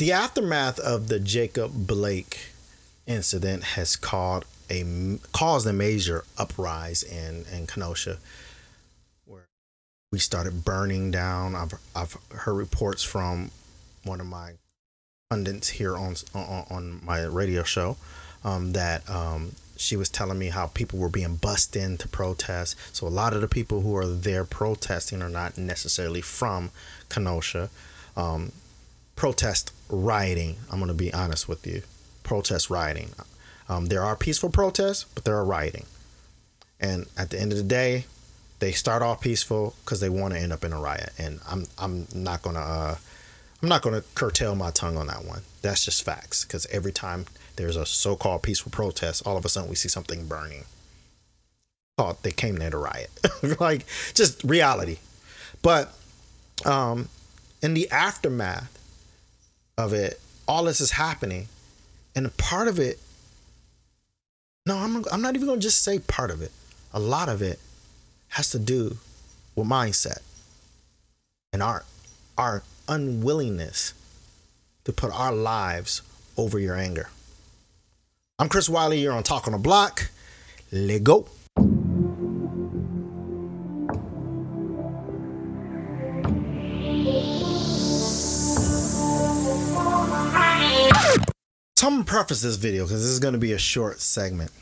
The aftermath of the Jacob Blake incident has caused a caused a major uprise in in Kenosha, where we started burning down. I've I've heard reports from one of my pundits here on on, on my radio show um, that um, she was telling me how people were being bussed in to protest. So a lot of the people who are there protesting are not necessarily from Kenosha. Um, protest rioting. I'm going to be honest with you. Protest rioting. Um, there are peaceful protests, but there are rioting. And at the end of the day, they start off peaceful because they want to end up in a riot. And I'm I'm not gonna uh, I'm not gonna curtail my tongue on that one. That's just facts. Because every time there's a so-called peaceful protest, all of a sudden we see something burning. Thought they came there to riot, like just reality. But um, in the aftermath of it, all this is happening, and part of it. No, I'm I'm not even gonna just say part of it. A lot of it has to do with mindset and our our unwillingness to put our lives over your anger. I'm Chris Wiley. You're on Talk on the Block. Let go. I'm gonna preface this video because this is gonna be a short segment.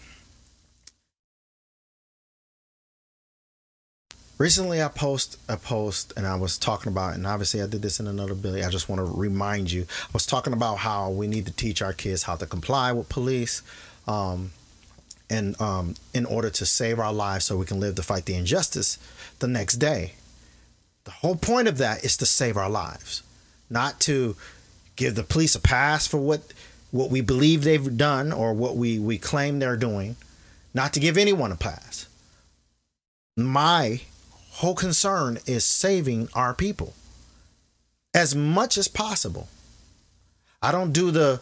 Recently, I post a post and I was talking about, and obviously I did this in another video. I just want to remind you. I was talking about how we need to teach our kids how to comply with police, um, and um, in order to save our lives, so we can live to fight the injustice the next day. The whole point of that is to save our lives, not to give the police a pass for what what we believe they've done or what we we claim they're doing, not to give anyone a pass. My whole concern is saving our people as much as possible. I don't do the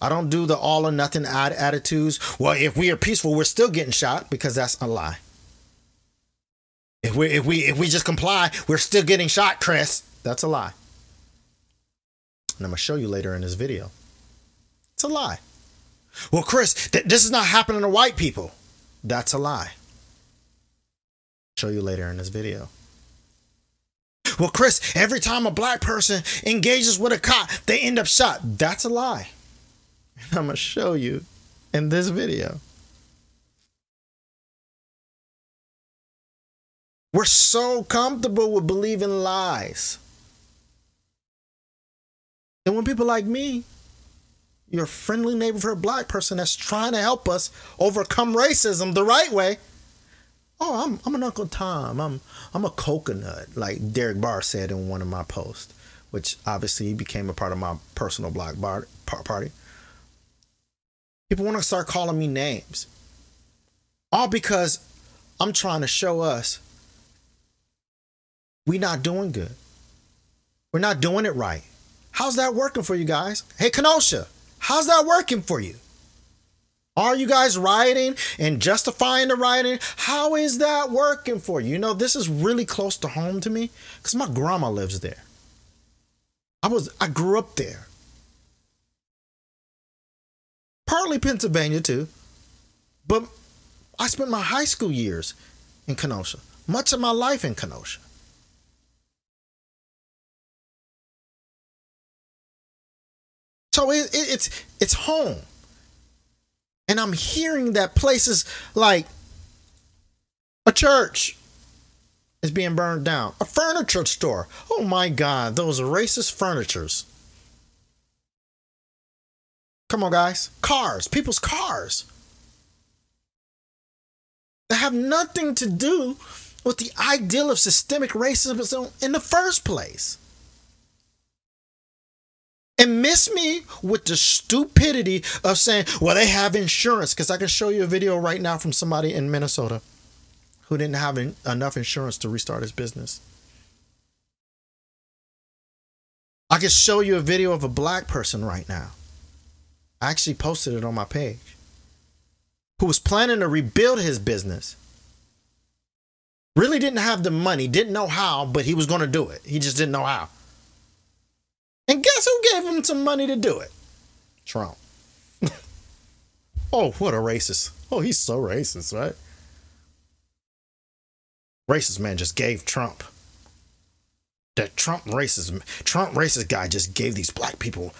I don't do the all or nothing attitudes. Well, if we are peaceful, we're still getting shot because that's a lie. If we if we if we just comply, we're still getting shot, Chris. That's a lie. And I'm gonna show you later in this video. It's a lie. Well, Chris, th- this is not happening to white people. That's a lie show you later in this video. Well, Chris, every time a black person engages with a cop, they end up shot. That's a lie. And I'm going to show you in this video. We're so comfortable with believing lies. And when people like me, your friendly neighborhood black person that's trying to help us overcome racism the right way, oh, I'm I'm an Uncle Tom. I'm I'm a coconut, like Derek Barr said in one of my posts, which obviously became a part of my personal block bar, party. People want to start calling me names, all because I'm trying to show us we're not doing good. We're not doing it right. How's that working for you guys? Hey, Kenosha, how's that working for you? Are you guys rioting and justifying the rioting? How is that working for you? You know, this is really close to home to me because my grandma lives there. I was I grew up there. Partly Pennsylvania too. But I spent my high school years in Kenosha. Much of my life in Kenosha. So it, it, it's it's home. And I'm hearing that places like a church is being burned down, a furniture store. Oh my God, those racist furnitures. Come on, guys. Cars, people's cars. That have nothing to do with the ideal of systemic racism in the first place and miss me with the stupidity of saying, well, they have insurance. Because I can show you a video right now from somebody in Minnesota who didn't have enough insurance to restart his business. I can show you a video of a black person right now. I actually posted it on my page who was planning to rebuild his business. Really didn't have the money, didn't know how, but he was going to do it. He just didn't know how. And guess who gave him some money to do it? Trump. oh, what a racist. Oh, he's so racist, right? Racist man just gave Trump. That Trump racist Trump racist guy just gave these black people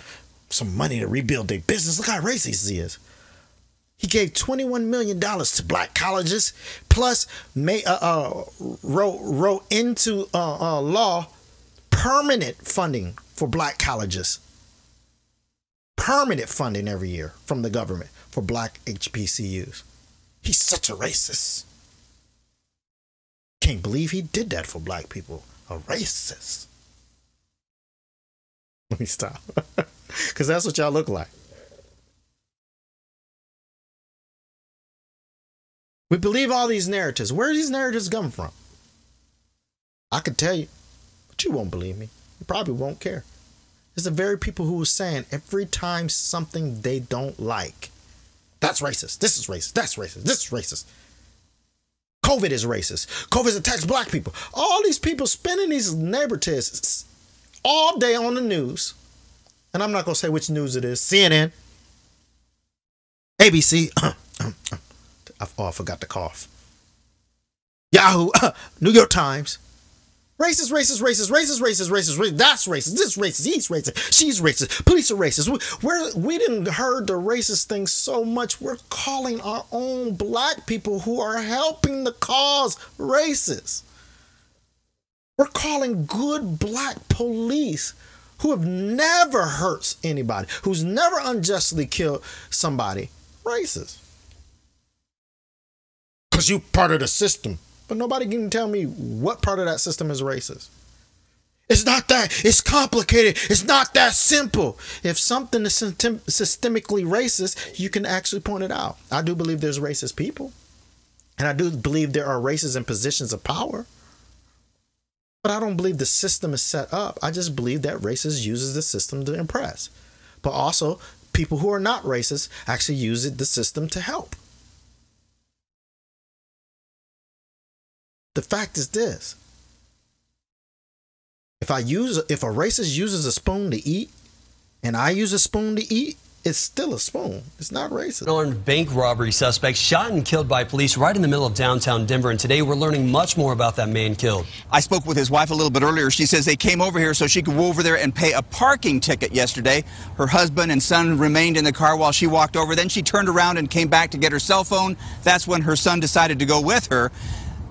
some money to rebuild their business. Look how racist he is. He gave $21 million to black colleges, plus may, uh, uh, wrote, wrote into uh, uh, law permanent funding for black colleges. Permanent funding every year from the government for black HBCUs. He's such a racist. Can't believe he did that for black people. A racist. Let me stop. Because that's what y'all look like. We believe all these narratives. Where these narratives coming from? I could tell you, but you won't believe me. You probably won't care. It's the very people who are saying every time something they don't like, that's racist. This is racist. That's racist. This is racist. COVID is racist. COVID attacks black people. All these people spinning these narratives all day on the news. And I'm not going to say which news it is CNN, ABC. oh, I forgot to cough. Yahoo, New York Times. Racist, racist, racist, racist, racist, racist, racist. That's racist. This racist. He's racist. She's racist. Police are racist. We, we're, we didn't heard the racist thing so much. We're calling our own black people who are helping the cause racist. We're calling good black police who have never hurt anybody, who's never unjustly killed somebody, racist. Because you part of the system. But nobody can tell me what part of that system is racist. It's not that. It's complicated. It's not that simple. If something is systemically racist, you can actually point it out. I do believe there's racist people. And I do believe there are races in positions of power. But I don't believe the system is set up. I just believe that racist uses the system to impress. But also, people who are not racist actually use it, the system to help. The fact is this. If I use if a racist uses a spoon to eat and I use a spoon to eat, it's still a spoon. It's not racist. Armed bank robbery suspect shot and killed by police right in the middle of downtown Denver. And today we're learning much more about that man killed. I spoke with his wife a little bit earlier. She says they came over here so she could go over there and pay a parking ticket yesterday. Her husband and son remained in the car while she walked over. Then she turned around and came back to get her cell phone. That's when her son decided to go with her.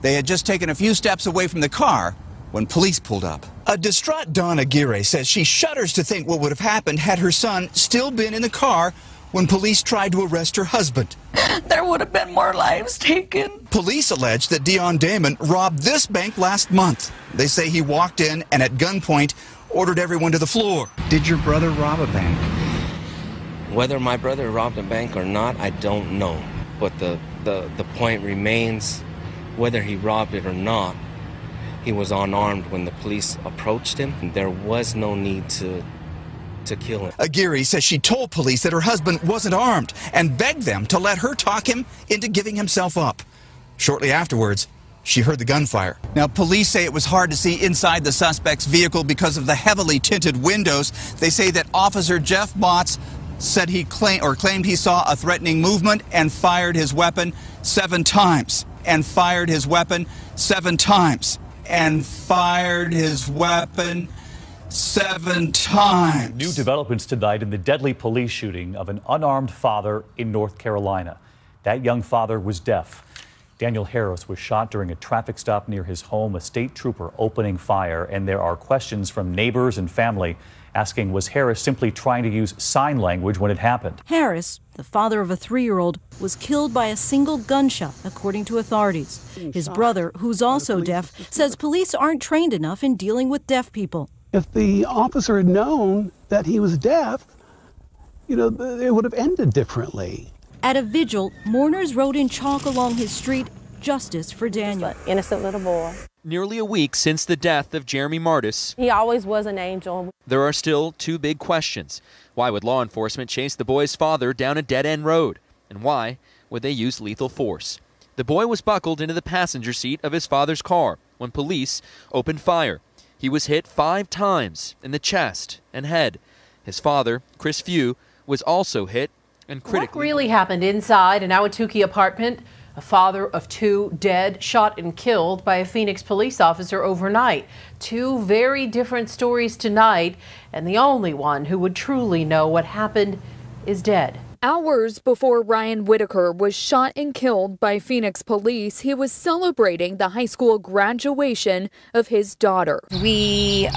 They had just taken a few steps away from the car when police pulled up. A distraught Dawn Aguirre says she shudders to think what would have happened had her son still been in the car when police tried to arrest her husband. There would have been more lives taken. Police allege that Dion Damon robbed this bank last month. They say he walked in and at gunpoint ordered everyone to the floor. Did your brother rob a bank? Whether my brother robbed a bank or not, I don't know. But the, the, the point remains whether he robbed it or not, he was unarmed when the police approached him. There was no need to to kill him. Aguirre says she told police that her husband wasn't armed and begged them to let her talk him into giving himself up. Shortly afterwards, she heard the gunfire. Now, police say it was hard to see inside the suspect's vehicle because of the heavily tinted windows. They say that Officer Jeff Motz said he claimed or claimed he saw a threatening movement and fired his weapon seven times and fired his weapon seven times. And fired his weapon seven times. New developments tonight in the deadly police shooting of an unarmed father in North Carolina. That young father was deaf. Daniel Harris was shot during a traffic stop near his home, a state trooper opening fire, and there are questions from neighbors and family asking was Harris simply trying to use sign language when it happened? Harris, the father of a three year old, was killed by a single gunshot, according to authorities. His brother, who's also deaf, says police aren't trained enough in dealing with deaf people. If the officer had known that he was deaf, you know, it would have ended differently. At a vigil, mourners wrote in chalk along his street, Justice for Daniel. Innocent little boy. Nearly a week since the death of Jeremy Mardis. he always was an angel. There are still two big questions. Why would law enforcement chase the boy's father down a dead end road? And why would they use lethal force? The boy was buckled into the passenger seat of his father's car when police opened fire. He was hit five times in the chest and head. His father, Chris Few, was also hit and critically. What really happened inside an Ahwatukee apartment? A father of two dead, shot and killed by a Phoenix police officer overnight. Two very different stories tonight, and the only one who would truly know what happened is dead. Hours before Ryan Whitaker was shot and killed by Phoenix police, he was celebrating the high school graduation of his daughter. We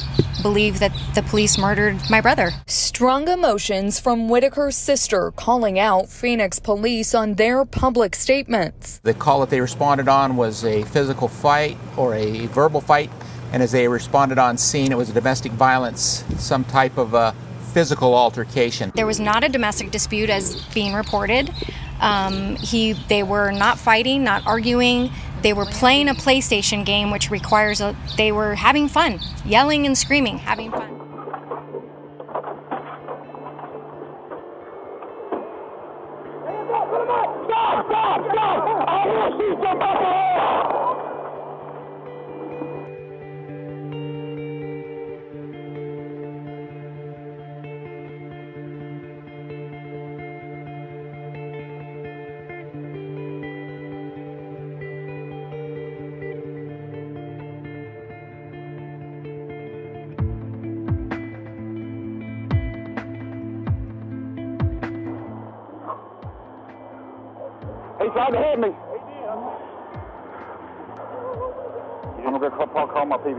believe that the police murdered my brother. Strong emotions from Whitaker's sister calling out Phoenix police on their public statements. The call that they responded on was a physical fight or a verbal fight, and as they responded on scene, it was a domestic violence, some type of a physical altercation. There was not a domestic dispute as being reported. Um, he, they were not fighting, not arguing. They were playing a PlayStation game, which requires a. They were having fun, yelling and screaming, having fun.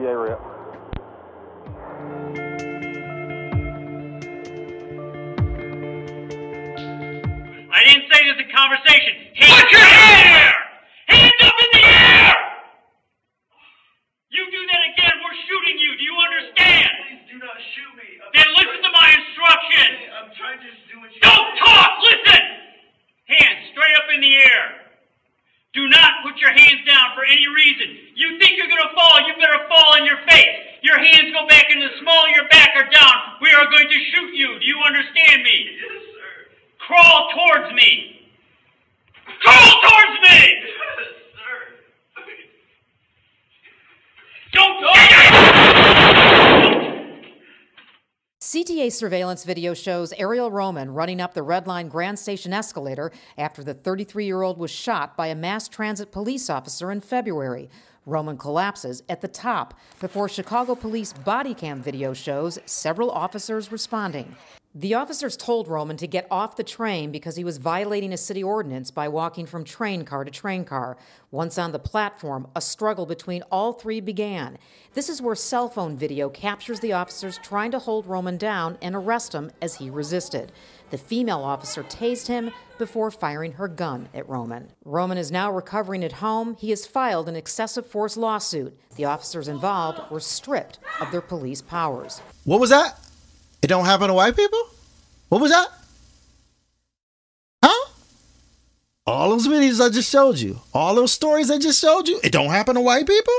Call my Crawl towards me. Crawl towards me! CTA surveillance video shows Ariel Roman running up the Red Line Grand Station escalator after the 33 year old was shot by a mass transit police officer in February. Roman collapses at the top before Chicago police body cam video shows several officers responding. The officers told Roman to get off the train because he was violating a city ordinance by walking from train car to train car. Once on the platform, a struggle between all three began. This is where cell phone video captures the officers trying to hold Roman down and arrest him as he resisted. The female officer tased him before firing her gun at Roman. Roman is now recovering at home. He has filed an excessive force lawsuit. The officers involved were stripped of their police powers. What was that? It don't happen to white people? What was that? Huh? All those videos I just showed you, all those stories I just showed you, it don't happen to white people?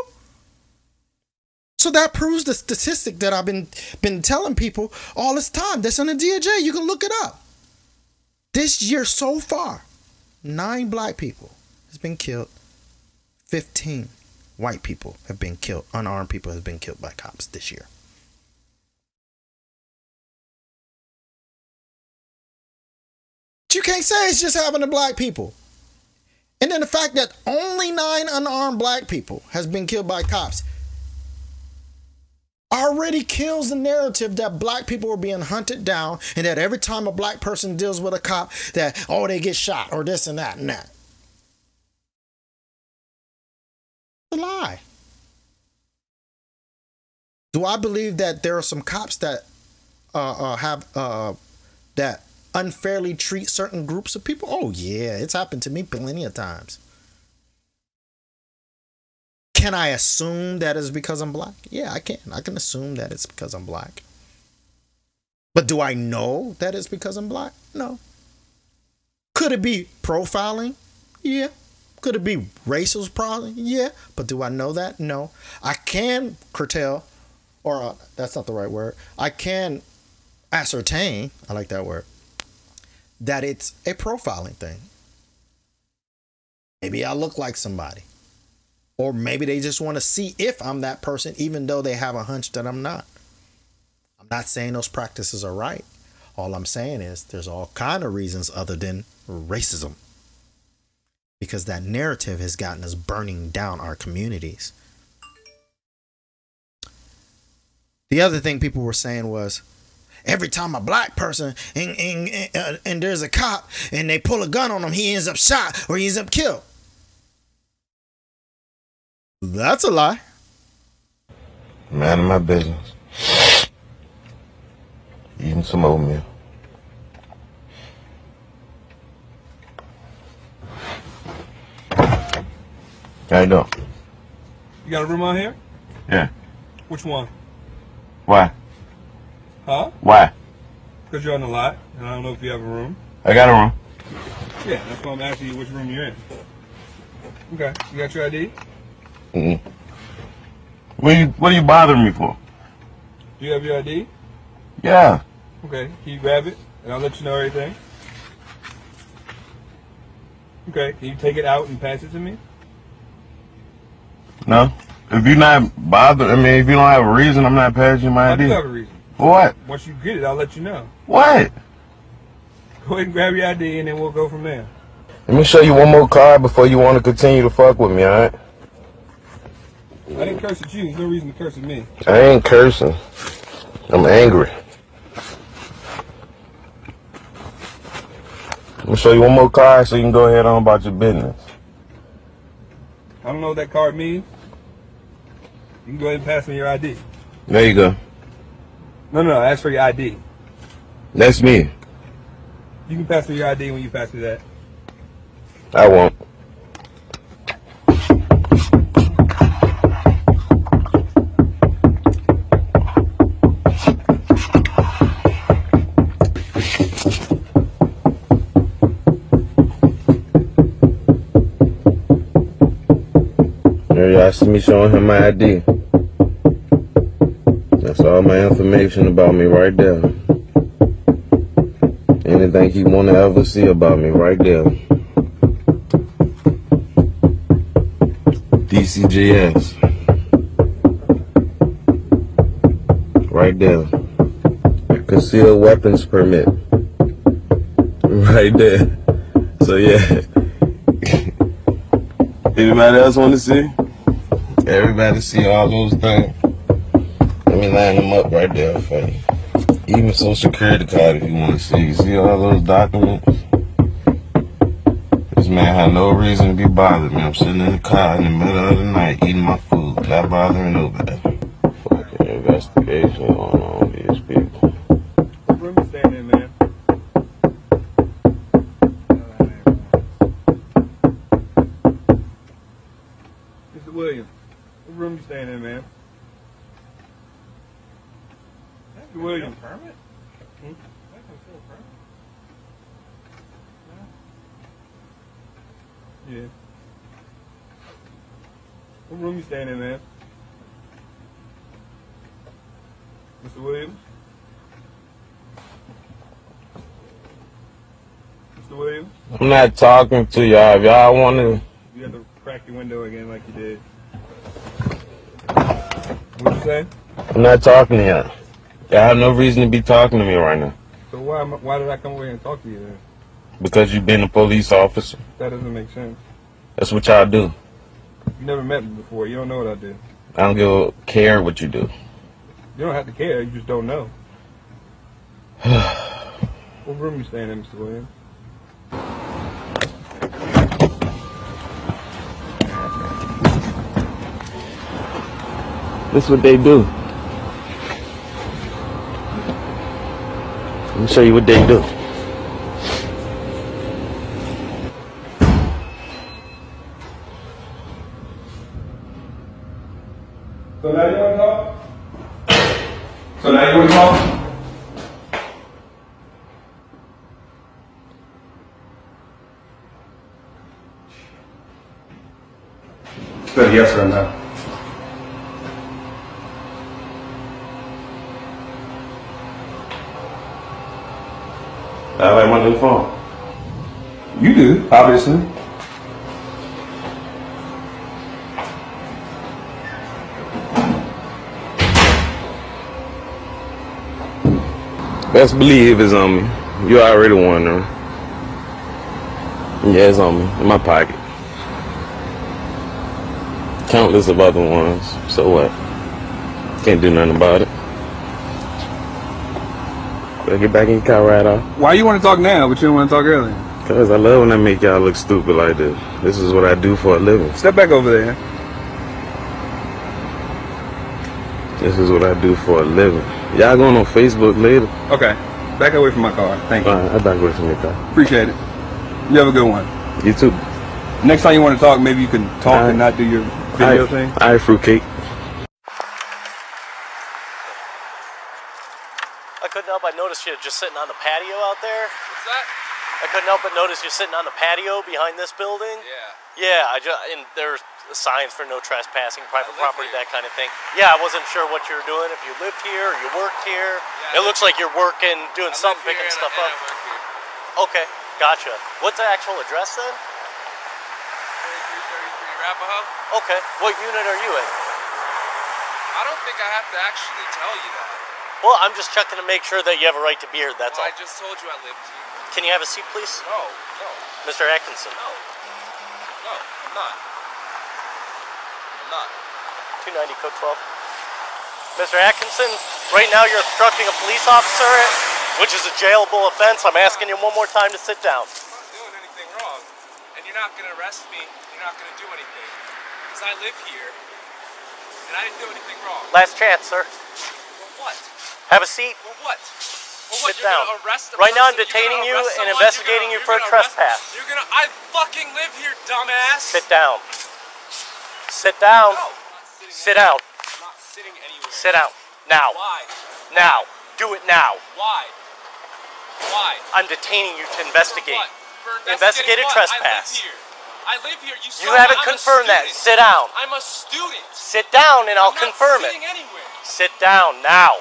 So that proves the statistic that I've been been telling people all this time. That's on the DOJ. You can look it up. This year so far, nine black people has been killed. Fifteen white people have been killed. Unarmed people have been killed by cops this year. You can't say it's just happening to black people. And then the fact that only nine unarmed black people has been killed by cops already kills the narrative that black people are being hunted down and that every time a black person deals with a cop that oh they get shot or this and that and that. It's a lie. Do I believe that there are some cops that uh, uh, have uh, that unfairly treat certain groups of people? Oh yeah, it's happened to me plenty of times. Can I assume that is because I'm black? Yeah, I can. I can assume that it's because I'm black. But do I know that it's because I'm black? No. Could it be profiling? Yeah. Could it be racial profiling? Yeah. But do I know that? No. I can curtail, or uh, that's not the right word. I can ascertain, I like that word, that it's a profiling thing. Maybe I look like somebody Or maybe they just want to see if I'm that person, even though they have a hunch that I'm not. I'm not saying those practices are right. All I'm saying is there's all kind of reasons other than racism. Because that narrative has gotten us burning down our communities. The other thing people were saying was every time a black person and, and, and, uh, and there's a cop and they pull a gun on him, he ends up shot or he ends up killed. That's a lie. Man of my business. Eating some oatmeal. How you doing? You got a room out here? Yeah. Which one? Why? Huh? Why? Because you're on the lot, and I don't know if you have a room. I got a room. Yeah, that's why I'm asking you which room you're in. Okay, you got your ID? Mm-mm. What are you What are you bothering me for? Do you have your ID? Yeah. Okay, can you grab it, and I'll let you know everything? Okay, can you take it out and pass it to me? No. If you're not bothered, I mean, if you don't have a reason, I'm not passing you my I ID. do have a reason. What? Once you get it, I'll let you know. What? Go ahead and grab your ID, and then we'll go from there. Let me show you one more card before you want to continue to fuck with me, alright? I didn't curse at you. There's no reason to curse at me. I ain't cursing. I'm angry. Let me show you one more card so you can go ahead on about your business. I don't know what that card means. You can go ahead and pass me your ID. There you go. No, no, no. Ask for your ID. That's me. You can pass me your ID when you pass me that. I won't. Y'all see me showing him my ID. That's all my information about me right there. Anything he wanna ever see about me right there. DCGS. Right there. Concealed weapons permit. Right there. So yeah. Anybody else want to see? Everybody see all those things? Line them up right there for you. Even social security card if you want to see. See all those documents? This man had no reason to be bothered me. I'm sitting in the car in the middle of the night eating my food. Not bothering nobody. Fucking investigation going on with these people. What room you staying in, man? Mr. Williams, what room you staying in, man? Mr. Williams. permit? Hmm? Yeah. What room you staying in, man? Mr. Williams? Mr. Williams? I'm not talking to y'all. If y'all want to, You have to crack your window again like you did. What'd you say? I'm not talking to y'all. Y'all have no reason to be talking to me right now. So why why did I come over here and talk to you then? Because you've been a police officer. That doesn't make sense. That's what y'all do. You never met me before. You don't know what I do. I don't give a care what you do. You don't have to care. You just don't know. what room you staying in, Mr. Williams? This is what they do. Let me show you what they do. yes or no? I want to. You do, obviously. Best believe it's on me. You already wondering. Yeah, it's on me. In my pocket. Countless of other ones. So what? Can't do nothing about it. Better get back in your car right off. Why you want to talk now, but you don't want to talk earlier? Cause I love when I make y'all look stupid like this. This is what I do for a living. Step back over there. This is what I do for a living. Y'all going on Facebook later? Okay. Back away from my car. Thank you. I back away from your car. Appreciate it. You have a good one. You too. Next time you want to talk, maybe you can talk and not do your video Alright, thing. Alright, fruitcake. I couldn't help but notice you just sitting on the patio out there. What's that? I couldn't help but notice you're sitting on the patio behind this building. Yeah. Yeah, I just and there's signs for no trespassing, private property, here. that kind of thing. Yeah, I wasn't sure what you were doing. If you lived here or you worked here. Yeah, it looks like you're working, doing I something, picking stuff and up. I work here. Okay, gotcha. What's the actual address then? 3333 Arapahoe. Okay, what unit are you in? I don't think I have to actually tell you that. Well, I'm just checking to make sure that you have a right to be here. That's well, all. I just told you I lived here. Can you have a seat, please? No, no, Mr. Atkinson. no, no. I'm not. I'm not. 290 code 12. Mr. Atkinson, right now you're obstructing a police officer, which is a jailable offense. I'm asking you one more time to sit down. I'm not doing anything wrong, and you're not gonna arrest me. You're not gonna do anything because I live here, and I didn't do anything wrong. Last chance, sir. For what? Have a seat. For what? For what? Sit down. gonna Right now I'm detaining you and someone? investigating You're you for a gonna- you're gonna arrest- trespass. You're gonna. I fucking live here, dumbass. Sit down. Sit down. Sit not sitting anywhere. Sit down. Now. Why? Now. Do it now. Why? Why? I'm detaining you to investigate. For what? For Investigated what? trespass. I live here. You, You haven't I'm confirmed that. Sit down. I'm a student. Sit down and I'll confirm it. anywhere. Sit down now.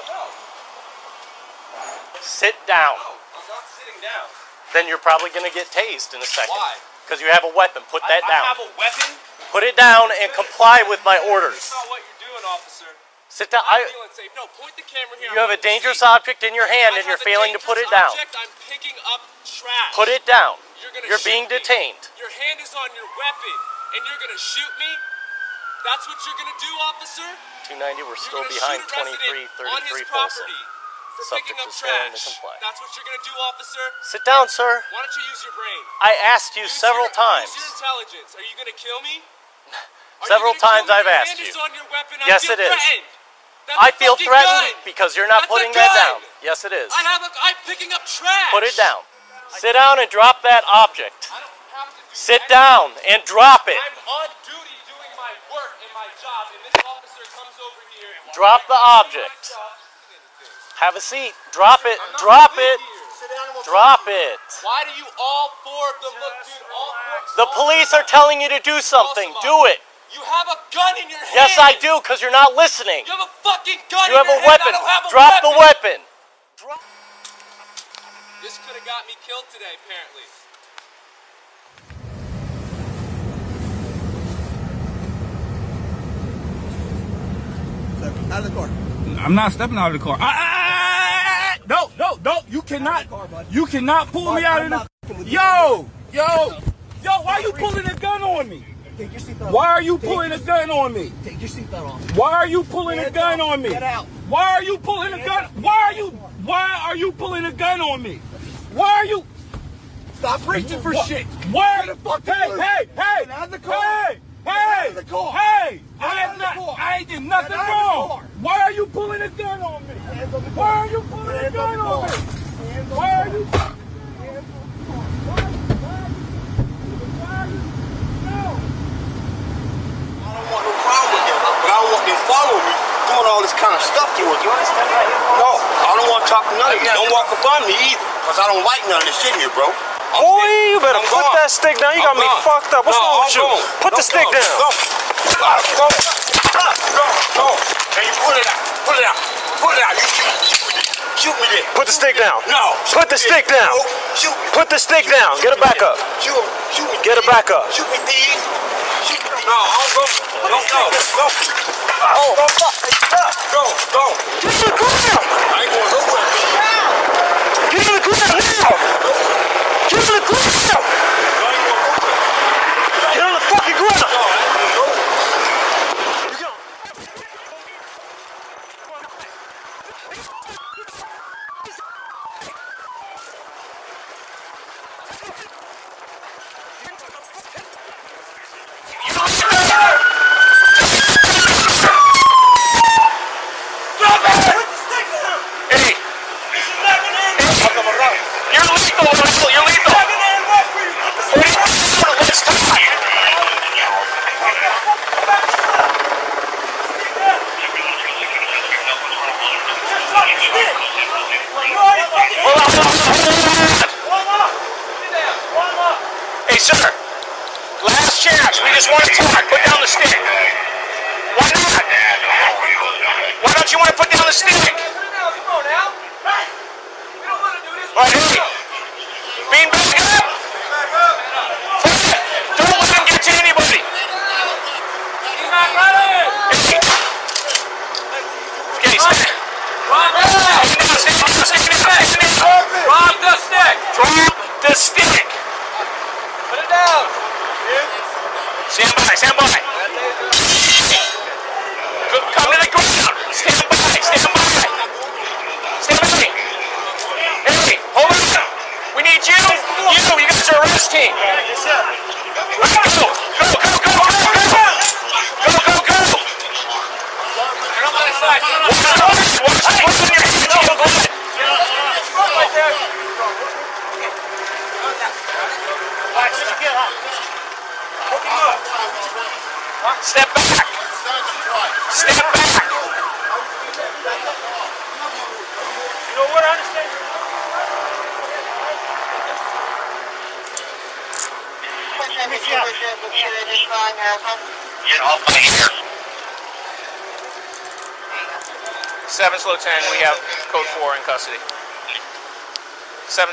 Sit down. Oh, I'm not sitting down. Then you're probably going to get tased in a second. Why? Because you have a weapon. Put that I, down. I have a weapon. Put it down and comply with my orders. That's not what you're doing, officer. Sit down. I'm feeling safe. No, point the camera here. you I'm have a dangerous see. object in your hand I and you're failing to put it down. Object. I'm picking up trash. Put it down. You're, You're being me. detained. Your hand is on your weapon, and you're gonna shoot me. That's what you're gonna do, officer. 290, we're still behind gonna shoot a resident on his 2333 property for Subject picking up to trash. comply. That's what you're gonna do, officer. Sit down, sir. Why don't you use your brain? I asked you Use several your, times. Use your intelligence. Are you gonna kill me? Several times? I've Your asked hand you. is on your weapon. I Yes, it is. I feel threatened gun. because you're not That's putting that down. Yes, it is. I have a. I'm picking up trash. Put it down. Sit down and drop that object. Sit down and drop it. I'm on duty doing my work and my job, and this officer comes over here. Drop the object. Have a seat. Drop it. Drop it. Drop it. Why do you all four of them look, dude? All four. The police are telling you to do something. Do it. You have a gun in your hand. Yes, I do, because you're not listening. You have a fucking gun You in have your a hand. weapon. I don't have a Drop weapon. the weapon. This could have got me killed today, apparently. Out of the car. I'm not stepping out of the car. Ah, ah, ah, no, no, no. You cannot. Car, You cannot pull me out of the. Yo, yo, yo. Why are you pulling a gun on me? Take your seatbelt Why are you Take pulling a gun on me? Take your seatbelt off. Why are you pulling a gun up. on me? Get out. Why are you pulling a gun? up. Why are you? Why are you pulling a gun on me? Why are you? Stop reaching for Wha- shit. Why? Get the fuck hey, loose. hey, hey, Get out of the car. Hey, Get hey, out of the car. hey! Get I out am of the not. car. I ain't did nothing Get out of the wrong. car. Why are you pulling a gun on me? Hands on the Why car. are you pulling a Hands gun on the on car. me? Hands on Why the are car. you? I don't want no problem with him, but I don't want him following me, doing all this kind of stuff to him. You want to step right here? No, I don't want to talk to none of you. Don't walk up on me either, because I don't like none of this shit here, bro. I'm Boy, you better I'm put gone. that stick down. You got I'm me gone. fucked up. What's No, wrong with you? gone. Put the Don't stick down. Go. Go. Go. Go. Hey, you pull it out. Pull it out. Pull it out. You shoot me. Shoot me there. Put the stick down. No. Put the stick down. Shoot me. Put the stick down. Get it back up. Shoot, shoot me. Get it back up. Shoot me, thief. No, I'll go. Don't go. Go. Oh, go. Go. Go. Get to the ground. I ain't going nowhere. Get to the ground now. Get to the ground. Go.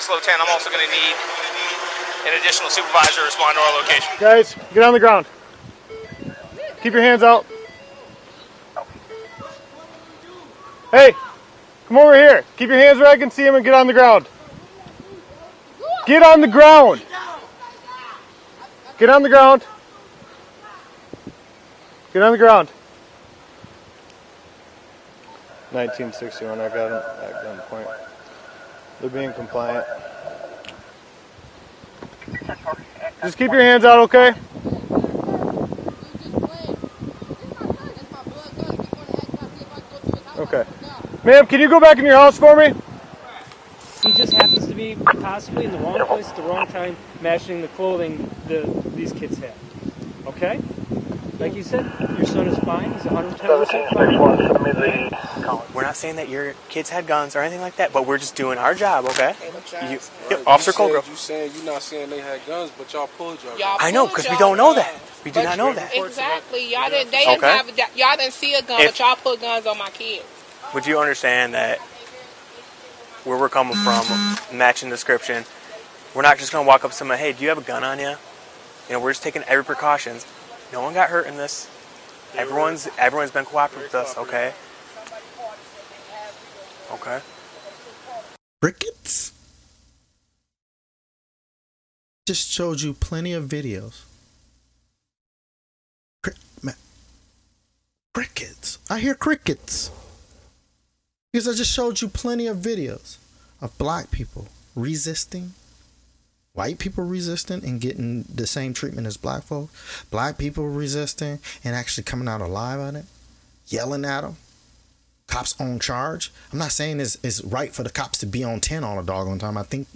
Seven slow ten. I'm also going to need an additional supervisor to respond to our location. Guys, get on the ground. Keep your hands out. Hey, come over here. Keep your hands where I can see them and get on the ground. Get on the ground. Get on the ground. Get on the ground. 1961, I got him at gunpoint. They're being compliant. Just keep your hands out, okay? Okay. Ma'am, can you go back in your house for me? He just happens to be possibly in the wrong place at the wrong time, matching the clothing the, these kids have. Okay? Like you said, your son is fine. He's 110% fine. We're not saying that your kids had guns or anything like that, but we're just doing our job, okay? You, Yep, Officer Colgrove. you're saying you're not saying they had guns, but y'all pulled your Y'all I know, because we don't know that. We do not know that. Exactly. Y'all didn't. They didn't Okay. have. Y'all didn't see a gun, If- but y'all put guns on my kids. Would you understand that where we're coming from, matching description, we're not just going to walk up to someone, hey, do you have a gun on you? You know, we're just taking every precautions. No one got hurt in this. Everyone's everyone's been cooperative with us, okay? Okay. Crickets? Just showed you plenty of videos. Cri- ma- crickets. I hear crickets. Because I just showed you plenty of videos of black people resisting, white people resisting and getting the same treatment as black folks, black people resisting and actually coming out alive on it, yelling at them, cops on charge. I'm not saying it's, it's right for the cops to be on 10 all the doggone time. I think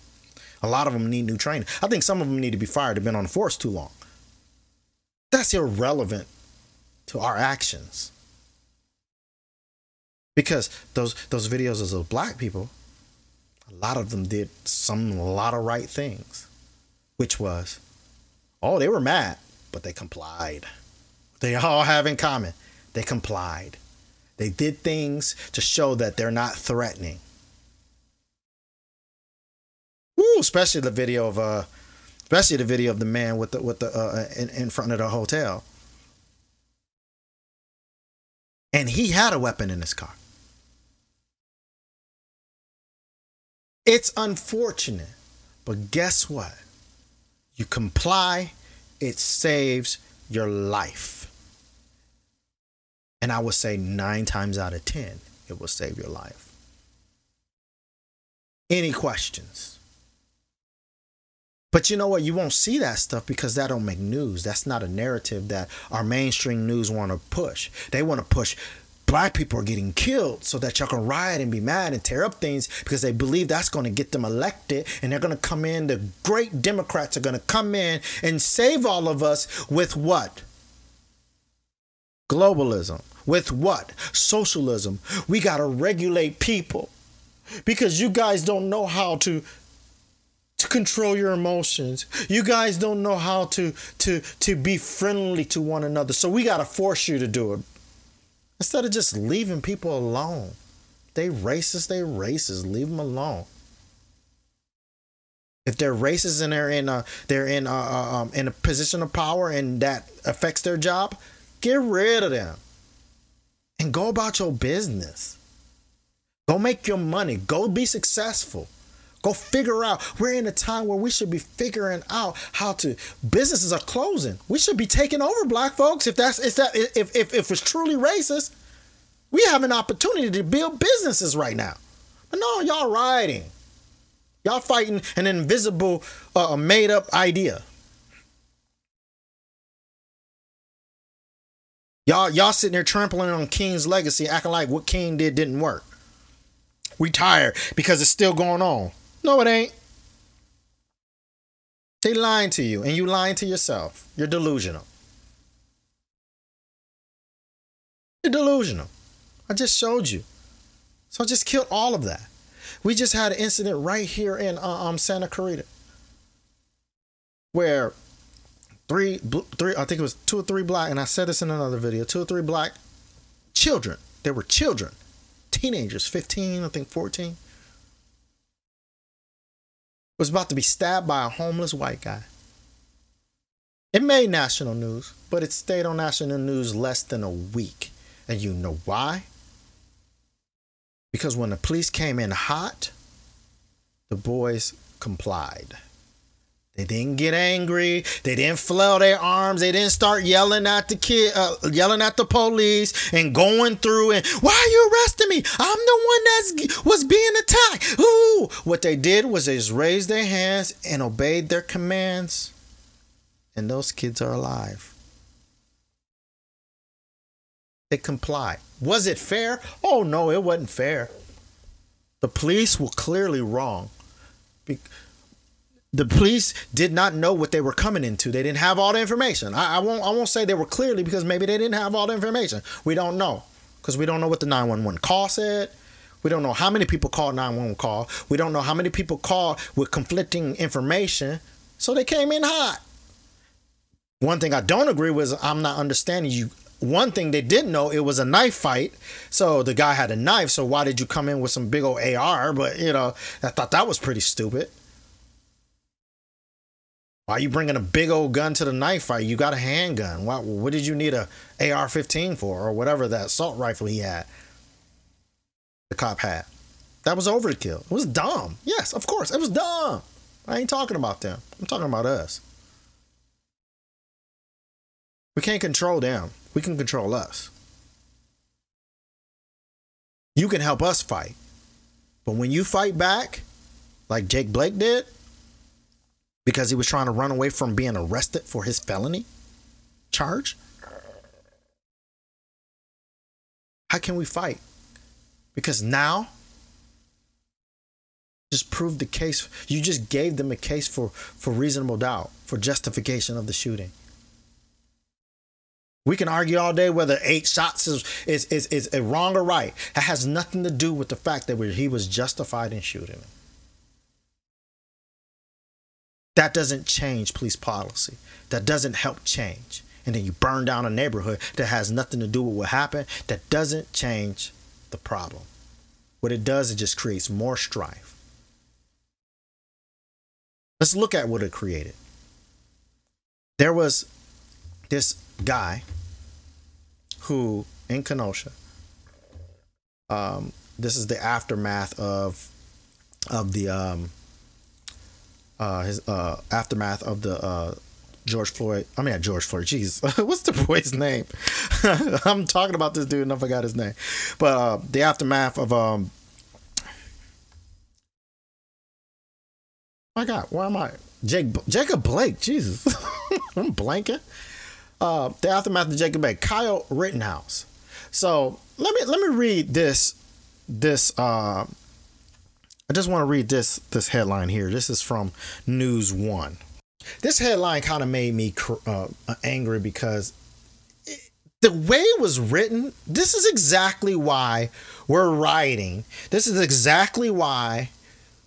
a lot of them need new training. I think some of them need to be fired. They've been on the force too long. That's irrelevant to our actions. Because those those videos of those black people, a lot of them did some a lot of right things, which was, oh, they were mad, but they complied. They all have in common. They complied. They did things to show that they're not threatening. Woo, especially the video of uh especially the video of the man with the with the uh in, in front of the hotel. And he had a weapon in his car. It's unfortunate, but guess what? You comply, it saves your life. And I would say nine times out of 10, it will save your life. Any questions? But you know what? You won't see that stuff because that don't make news. That's not a narrative that our mainstream news want to push. They want to push black people are getting killed so that y'all can riot and be mad and tear up things because they believe that's going to get them elected and they're going to come in the great democrats are going to come in and save all of us with what globalism with what socialism we got to regulate people because you guys don't know how to to control your emotions. You guys don't know how to to to be friendly to one another. So we got to force you to do it. Instead of just leaving people alone. They racist, they racist. Leave them alone. If they're racist and they're in a they're in a, um, in a position of power and that affects their job, get rid of them and go about your business. Go make your money. Go be successful. Go figure out. We're in a time where we should be figuring out how to. Businesses are closing. We should be taking over black folks. If that's if that if if, if it's truly racist, we have an opportunity to build businesses right now. But no, y'all rioting. Y'all fighting an invisible, uh, made up idea. Y'all, y'all sitting there trampling on King's legacy, acting like what King did didn't work. We tired because it's still going on. No, it ain't. They lying to you, and you lying to yourself. You're delusional. You're delusional. I just showed you. So I just killed all of that. We just had an incident right here in uh, um Santa Clarita where three three I think it was two or three black and I said this in another video, two or three black children. They were children, teenagers, 15, I think 14 was about to be stabbed by a homeless white guy. It made national news, but it stayed on national news less than a week. And you know why? Because when the police came in hot, the boys complied. They didn't get angry. They didn't flail their arms. They didn't start yelling at the kid, uh, yelling at the police, and going through and why are you arresting me? I'm the one that was being attacked. Ooh! What they did was they just raised their hands and obeyed their commands, and those kids are alive. They complied. Was it fair? Oh no, it wasn't fair. The police were clearly wrong. Be- the police did not know what they were coming into. They didn't have all the information. I, I, won't. I won't say they were clearly because maybe they didn't have all the information. We don't know because we don't know what the nine one one call said. We don't know how many people one one call. We don't know how many people called with conflicting information. So they came in hot. One thing I don't agree with I'm not understanding you. One thing they didn't know it was a knife fight. So the guy had a knife. So why did you come in with some big old AR? But you know, I thought that was pretty stupid. Why are you bringing a big old gun to the knife fight? You got a handgun. Why, what did you need a AR-15 for, or whatever that assault rifle he had? The cop had. That was overkill. It was dumb. Yes, of course, it was dumb. I ain't talking about them. I'm talking about us. We can't control them. We can control us. You can help us fight. But when you fight back, like Jake Blake did, because he was trying to run away from being arrested for his felony charge? How can we fight? Because now, just proved the case. You just gave them a case for, for reasonable doubt, for justification of the shooting. We can argue all day whether eight shots is, is, is, is wrong or right. It has nothing to do with the fact that he was justified in shooting him. That doesn't change police policy. That doesn't help change. And then you burn down a neighborhood that has nothing to do with what happened. That doesn't change the problem. What it does, it just creates more strife. Let's look at what it created. There was this guy who, in Kenosha, um, this is the aftermath of of the um, uh, his uh, aftermath of the uh, George Floyd. I mean, George Floyd. Jeez, what's the boy's name? I'm talking about this dude and I forgot his name. But uh, the aftermath of um. My God, where am I? Jake Jacob Blake. Jesus, I'm blanking. Uh, the aftermath of Jacob Blake. Kyle Rittenhouse. So let me let me read this. This uh, I just want to read this this headline here. This is from News One. This headline kind of made me uh, angry because it, the way it was written. This is exactly why we're rioting. This is exactly why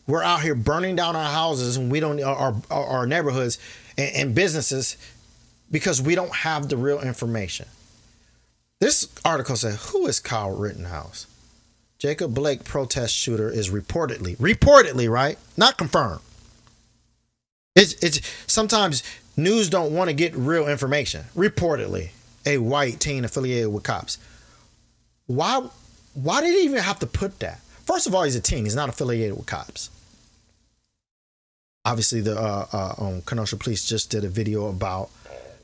we're out here burning down our houses and we don't our our, our neighborhoods and, and businesses because we don't have the real information. This article said, "Who is Kyle Rittenhouse?" Jacob Blake protest shooter is reportedly reportedly right, not confirmed. It's it's sometimes news don't want to get real information. Reportedly, a white teen affiliated with cops. Why why did he even have to put that? First of all, he's a teen. He's not affiliated with cops. Obviously, the uh, uh, um, Kenosha Police just did a video about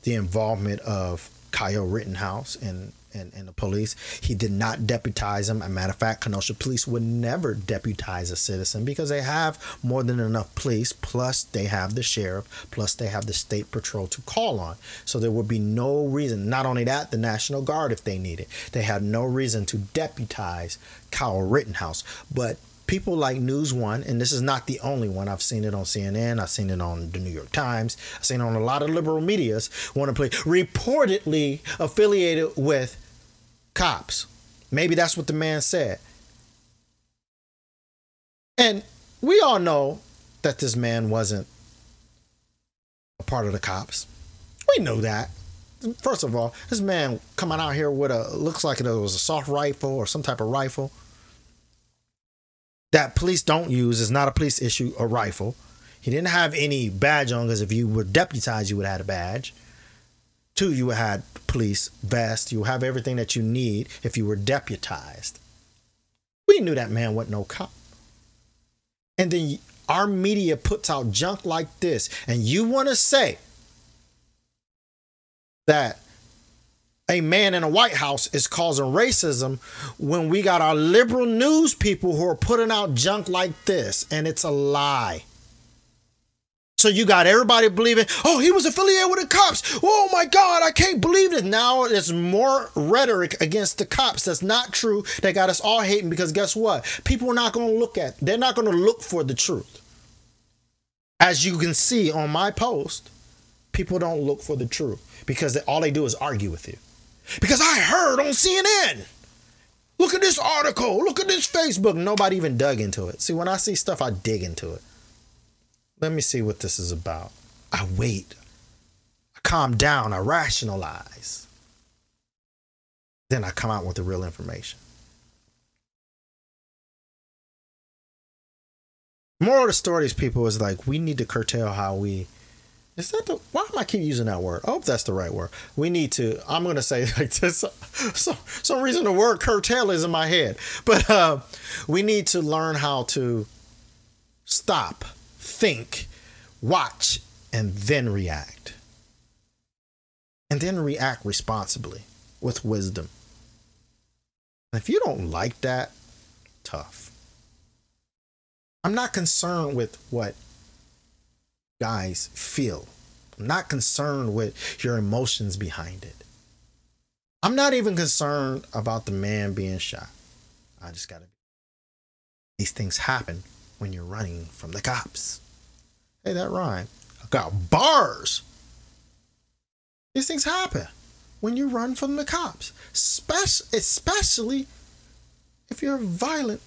the involvement of Kyle Rittenhouse and, and, and the police. He did not deputize him. As a matter of fact, Kenosha Police would never deputize a citizen because they have more than enough police, plus they have the sheriff, plus they have the state patrol to call on. So there would be no reason, not only that, the National Guard if they need it. They had no reason to deputize Kyle Rittenhouse. But people like News One, and this is not the only one. I've seen it on CNN. I've seen it on the New York Times. I've seen it on a lot of liberal medias. Want to play reportedly affiliated with cops. Maybe that's what the man said. And we all know that this man wasn't a part of the cops. We know that. First of all, this man coming out here with a looks like it was assault rifle or some type of rifle that police don't use is not a police issue a rifle. He didn't have any badge on because if you were deputized, you would have had a badge. Two, you would have had police vest. You have everything that you need if you were deputized. We knew that man wasn't no cop. And then our media puts out junk like this, and you want to say that a man in a White House is causing racism when we got our liberal news people who are putting out junk like this, and it's a lie. So you got everybody believing, oh, he was affiliated with the cops. Oh my God, I can't believe it. Now there's more rhetoric against the cops. That's not true. They got us all hating because guess what? People are not going to look at, they're not going to look for the truth. As you can see on my post, people don't look for the truth because all they do is argue with you. Because I heard on CNN. Look at this article. Look at this Facebook. Nobody even dug into it. See, when I see stuff, I dig into it. Let me see what this is about. I wait. I calm down. I rationalize. Then I come out with the real information. Moral of the stories, people, is like we need to curtail how we is that the why am I keep using that word? I hope that's the right word. We need to. I'm gonna say like this. Some some reason the word curtail is in my head, but uh, we need to learn how to stop, think, watch, and then react, and then react responsibly with wisdom. And if you don't like that, tough. I'm not concerned with what guys feel. I'm not concerned with your emotions behind it. I'm not even concerned about the man being shot. I just gotta. These things happen when you're running from the cops. Hey, that rhyme. I got bars. These things happen when you run from the cops, especially, especially if you're a violent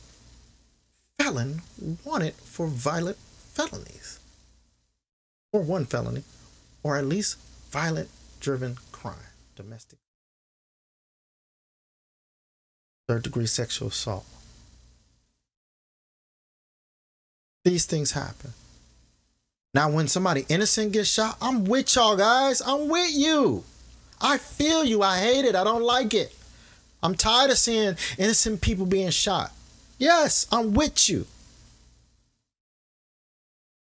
felon wanted for violent felonies or one felony, or at least violent driven crime, domestic, third degree sexual assault. These things happen. Now, when somebody innocent gets shot, I'm with y'all guys. I'm with you. I feel you. I hate it. I don't like it. I'm tired of seeing innocent people being shot. Yes, I'm with you.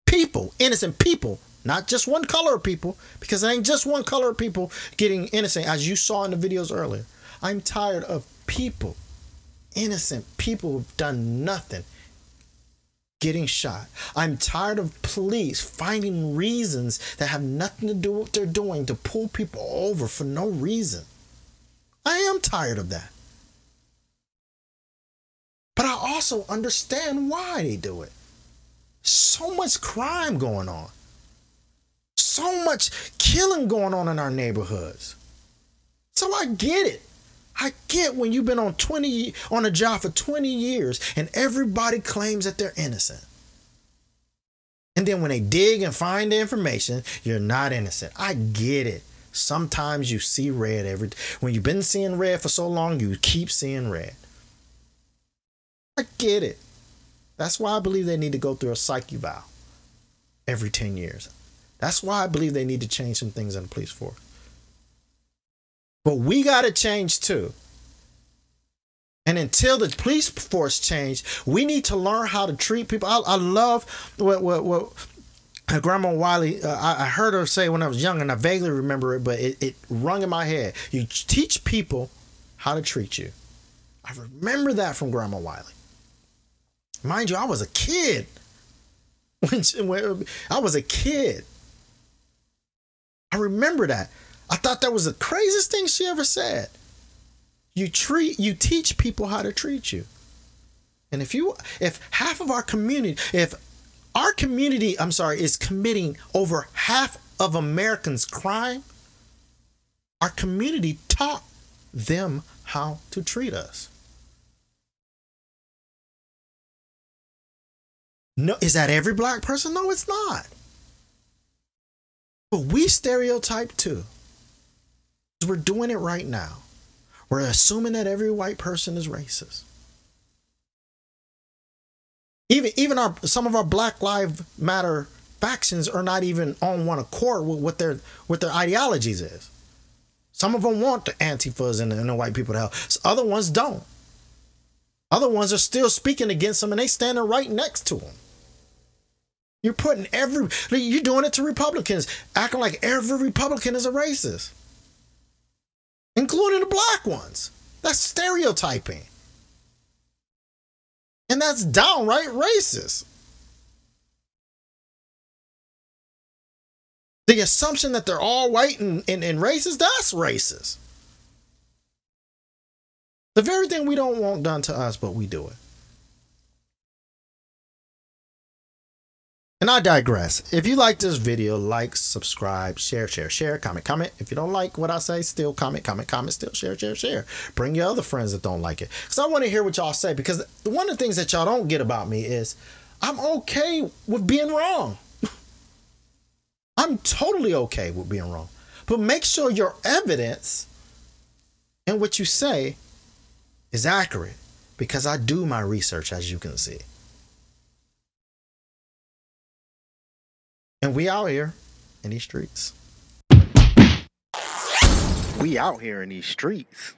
People, innocent people, not just one color of people, because it ain't just one color of people getting innocent, as you saw in the videos earlier. I'm tired of people, innocent people who've done nothing, getting shot. I'm tired of police finding reasons that have nothing to do with what they're doing to pull people over for no reason. I am tired of that. But I also understand why they do it. So much crime going on. So much killing going on in our neighborhoods. So I get it. I get when you've been on 20 on a job for 20 years and everybody claims that they're innocent. And then when they dig and find the information, you're not innocent. I get it. Sometimes you see red every when you've been seeing red for so long, you keep seeing red. I get it. That's why I believe they need to go through a psych eval every 10 years. That's why I believe they need to change some things in the police force. But we got to change too. And until the police force change, we need to learn how to treat people. I, I love what, what, what Grandma Wiley, uh, I, I, heard her say when I was young, and I vaguely remember it, but it, it rung in my head. You teach people how to treat you. I remember that from Grandma Wiley. Mind you, I was a kid. When, she, when I was a kid. I remember that. I thought that was the craziest thing she ever said. You treat you teach people how to treat you. And if you if half of our community, if our community, I'm sorry, is committing over half of Americans' crime, our community taught them how to treat us. No, is that every black person? No, it's not. But we stereotype too. We're doing it right now. We're assuming that every white person is racist. Even even our some of our Black Lives Matter factions are not even on one accord with what their what their ideologies is. Some of them want the antifas and the, and the white people to help. Other ones don't. Other ones are still speaking against them and they standing right next to them. You're putting every you're doing it to Republicans, acting like every Republican is a racist. Including the black ones. That's stereotyping. And that's downright racist. The assumption that they're all white and, and, and racist, that's racist. The very thing we don't want done to us, but we do it. And I digress. If you like this video, like, subscribe, share, share, share, comment, comment. If you don't like what I say, still comment, comment, comment, still share, share, share. Bring your other friends that don't like it. Because I want to hear what y'all say. Because one of the things that y'all don't get about me is I'm okay with being wrong. I'm totally okay with being wrong. But make sure your evidence and what you say is accurate. Because I do my research, as you can see. And we out here in these streets. We out here in these streets.